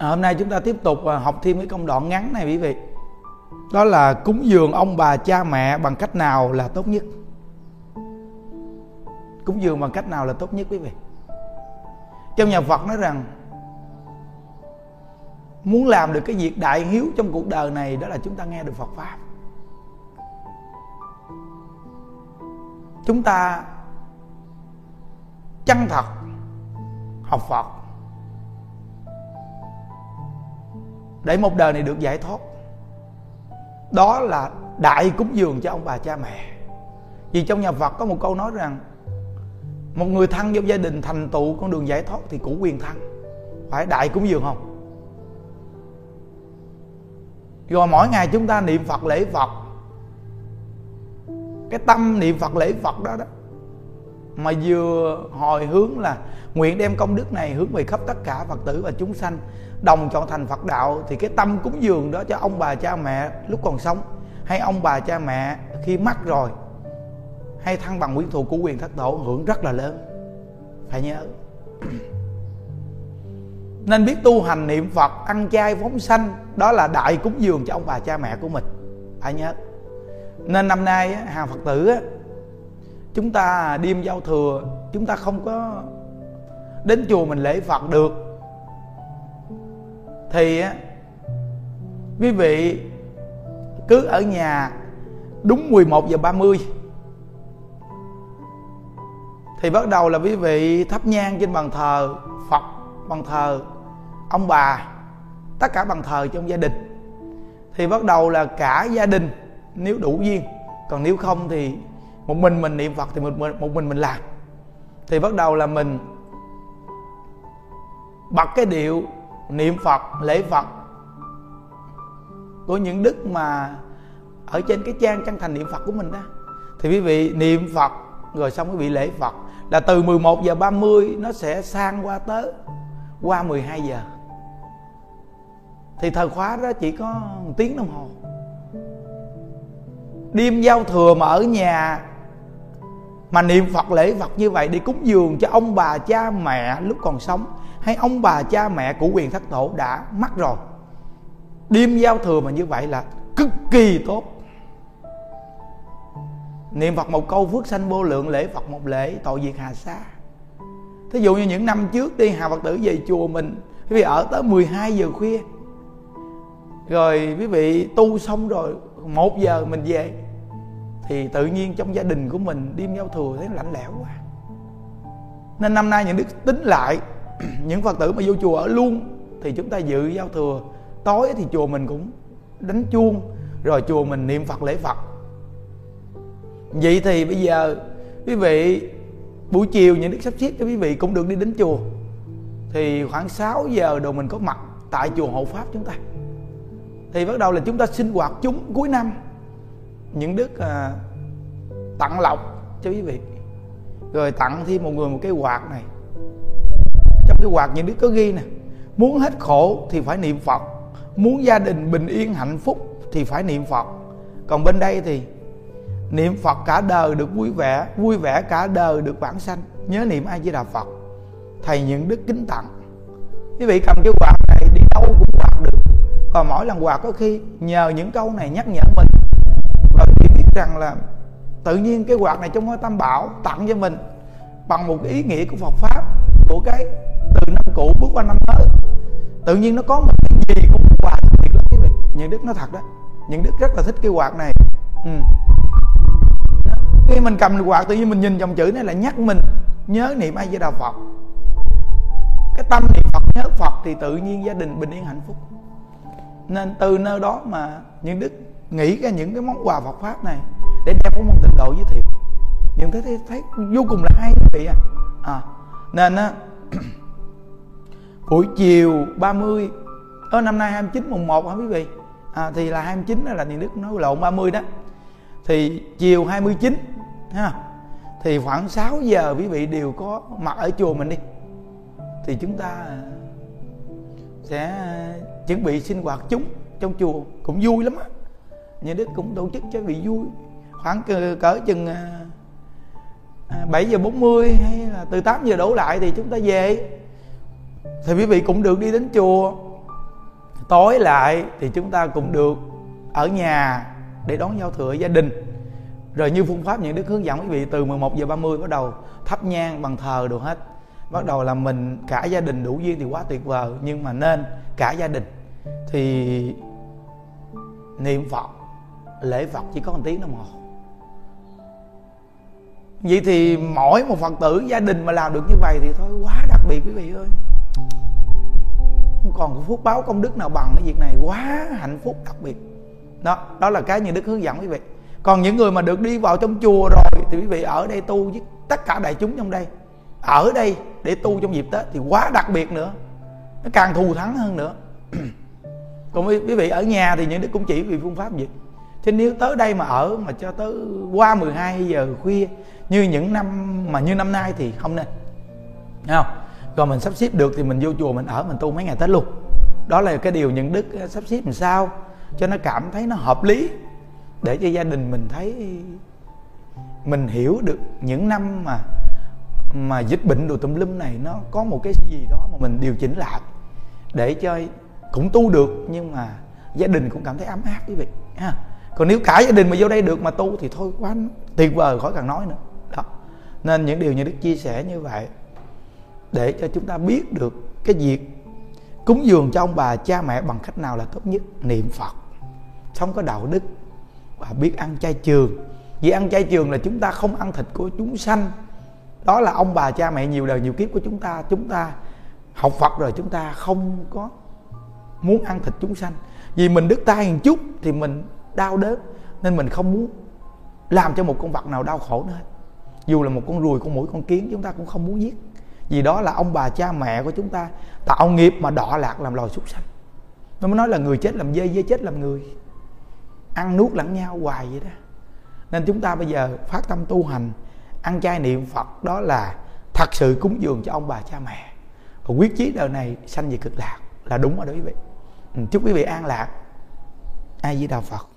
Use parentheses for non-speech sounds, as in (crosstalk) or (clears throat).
à, hôm nay chúng ta tiếp tục à, học thêm cái công đoạn ngắn này quý vị. Đó là cúng dường ông bà cha mẹ bằng cách nào là tốt nhất? Cúng dường bằng cách nào là tốt nhất quý vị? Trong nhà phật nói rằng muốn làm được cái việc đại hiếu trong cuộc đời này đó là chúng ta nghe được phật pháp. Chúng ta chân thật học phật. Để một đời này được giải thoát. Đó là đại cúng dường cho ông bà cha mẹ. Vì trong nhà phật có một câu nói rằng, một người thân trong gia đình thành tựu con đường giải thoát thì cũ quyền thân. Phải đại cúng dường không? Rồi mỗi ngày chúng ta niệm phật lễ phật. Cái tâm niệm phật lễ phật đó đó mà vừa hồi hướng là nguyện đem công đức này hướng về khắp tất cả phật tử và chúng sanh, đồng chọn thành phật đạo, thì cái tâm cúng dường đó cho ông bà cha mẹ lúc còn sống, hay ông bà cha mẹ khi mất rồi, hay thăng bằng quyến thuộc của quyền thất tổ, hưởng rất là lớn. Phải nhớ. (clears throat) Nên biết tu hành niệm phật, ăn chay phóng sanh, đó là đại cúng dường cho ông bà cha mẹ của mình. Phải nhớ. Nên năm nay hàng phật tử chúng ta đêm giao thừa, chúng ta không có đến chùa mình lễ phật được. Thì quý vị cứ ở nhà đúng 11 giờ 30 thì bắt đầu là quý vị thắp nhang trên bàn thờ, Phật bàn thờ, ông bà, tất cả bàn thờ trong gia đình. Thì bắt đầu là cả gia đình, nếu đủ duyên. Còn nếu không thì một mình mình niệm Phật thì một mình, một mình mình làm. Thì bắt đầu là mình bật cái điệu niệm Phật lễ Phật của những đức mà ở trên cái trang chân thành niệm Phật của mình đó. Thì quý vị niệm Phật rồi xong quý vị lễ Phật là từ 11 giờ 30 nó sẽ sang qua tới qua 12 giờ. Thì thời khóa đó chỉ có một tiếng đồng hồ. Đêm giao thừa mà ở nhà mà niệm Phật lễ Phật như vậy đi cúng dường cho ông bà cha mẹ lúc còn sống. Hay ông bà cha mẹ của quyền thất tổ đã mất rồi. Đêm giao thừa mà như vậy là cực kỳ tốt. Niệm phật một câu phước sanh vô lượng, lễ phật một lễ, tội diệt hà sa. Thí dụ như những năm trước đi, hà phật tử về chùa mình, quý vị ở tới 12 giờ khuya. Rồi quý vị tu xong rồi, một giờ mình về thì tự nhiên trong gia đình của mình đêm giao thừa thấy lạnh lẽo quá. Nên năm nay những đức tính lại, (clears throat) những phật tử mà vô chùa ở luôn, thì chúng ta dự giao thừa. Tối thì chùa mình cũng đánh chuông, rồi chùa mình niệm phật lễ phật. Vậy thì bây giờ, quý vị, buổi chiều những đức sắp xếp cho quý vị cũng được đi đến chùa. Thì khoảng 6 giờ đồ mình có mặt tại chùa hộ pháp chúng ta. Thì bắt đầu là chúng ta sinh hoạt chúng cuối năm những đức à, tặng lọc cho quý vị rồi tặng thêm một người một cái quạt này. Trong cái quạt những đức có ghi nè muốn hết khổ thì phải niệm phật muốn gia đình bình yên hạnh phúc thì phải niệm phật. Còn bên đây thì niệm phật cả đời được vui vẻ vui vẻ cả đời được bản sanh. Nhớ niệm a di đà phật. Thầy những đức kính tặng. Quý vị cầm cái quạt này đi đâu cũng quạt được và mỗi lần quạt có khi nhờ những câu này nhắc nhở mình rằng là tự nhiên cái quạt này trong ngôi tam bảo tặng cho mình bằng một ý nghĩa của Phật pháp, của cái từ năm cũ bước qua năm mới. Tự nhiên nó có một cái gì cũng quạt thiệt lắm quý vị những đức nó thật đó những đức rất là thích cái quạt này. Ừ. khi mình cầm quạt tự nhiên mình nhìn dòng chữ này là nhắc mình nhớ niệm ai với đạo phật. Cái tâm niệm phật, nhớ phật thì tự nhiên gia đình bình yên hạnh phúc. Nên từ nơi đó mà những đức nghĩ ra những cái món quà Phật pháp này để đem của môn tịnh độ giới thiệu. Nhưng thấy, thấy thấy vô cùng là hay quý vị à, à nên á (clears throat) buổi chiều 30 ở năm nay 29 mùng 1 hả quý vị? À, thì là 29 đó là niệm đức nói lộn 30 đó. Thì chiều 29 ha thì khoảng 6 giờ quý vị đều có mặt ở chùa mình đi. Thì chúng ta sẽ ờ, chuẩn bị sinh hoạt chúng trong chùa. Cũng vui lắm á nhà đức cũng tổ chức cho vị vui. Khoảng cỡ, cỡ chừng à, à, bảy giờ bốn mươi hay là từ 8 giờ đổ lại thì chúng ta về. Thì quý vị cũng được đi đến chùa. Tối lại thì chúng ta cũng được ở nhà để đón giao thừa gia đình. Rồi như phương pháp những đức hướng dẫn quý vị từ 11 giờ 30 bắt đầu thắp nhang bằng thờ đồ hết. Bắt đầu là mình cả gia đình đủ duyên thì quá tuyệt vời nhưng mà nên cả gia đình. Thì niệm phật lễ phật chỉ có một tiếng đồng hồ. Vậy thì mỗi một phật tử gia đình mà làm được như vậy thì thôi, quá đặc biệt quý vị ơi. Không còn phúc báo công đức nào bằng cái việc này, quá hạnh phúc đặc biệt. Đó đó là cái như đức hướng dẫn quý vị. Còn những người mà được đi vào trong chùa rồi thì quý vị ở đây tu với tất cả đại chúng trong đây. Ở đây để tu trong dịp tết thì quá đặc biệt nữa. Nó càng thù thắng hơn nữa. (clears throat) Còn quý vị ở nhà thì những đức cũng chỉ vì phương pháp gì chứ nếu tới đây mà ở mà cho tới qua 12 giờ khuya, như những năm mà như năm nay thì không nên. Thấy không? Còn mình sắp xếp được thì mình vô chùa mình ở mình tu mấy ngày tết luôn. Đó là cái điều những đức ờ, sắp xếp làm sao cho nó cảm thấy nó hợp lý, để cho gia đình mình thấy mình hiểu được những năm mà mà dịch bệnh đồ tùm lum này nó có một cái gì đó mà mình điều chỉnh lại để cho cũng tu được, nhưng mà gia đình cũng cảm thấy ấm áp quý vị, ha còn nếu cả gia đình mà vô đây được mà tu thì thôi, quá tuyệt vời, khỏi cần nói nữa. Đó. Nên những điều như đức chia sẻ như vậy để cho chúng ta biết được cái việc cúng dường cho ông bà cha mẹ bằng cách nào là tốt nhất. Niệm phật. Sống có đạo đức. Và biết ăn chay trường. Vì ăn chay trường là chúng ta không ăn thịt của chúng sanh. Đó là ông bà cha mẹ nhiều đời, nhiều kiếp của chúng ta. Chúng ta học phật rồi, chúng ta không có muốn ăn thịt chúng sanh. Vì mình đứt tay một chút thì mình đau đớn, nên mình không muốn làm cho một con vật nào đau khổ nữa dù là một con ruồi, con mũi, con kiến, chúng ta cũng không muốn giết. Vì đó là ông bà cha mẹ của chúng ta tạo nghiệp mà đọa lạc làm loài súc sanh. Nó mới nói là người chết làm dê dê chết làm người. Ăn nuốt lẫn nhau hoài vậy đó. Nên chúng ta bây giờ phát tâm tu hành, ăn chay niệm phật, đó là thật sự cúng dường cho ông bà cha mẹ. Và quyết chí đời này sanh về cực lạc là đúng rồi đó quý vị. Ừ, chúc quý vị an lạc. Ai với đạo phật.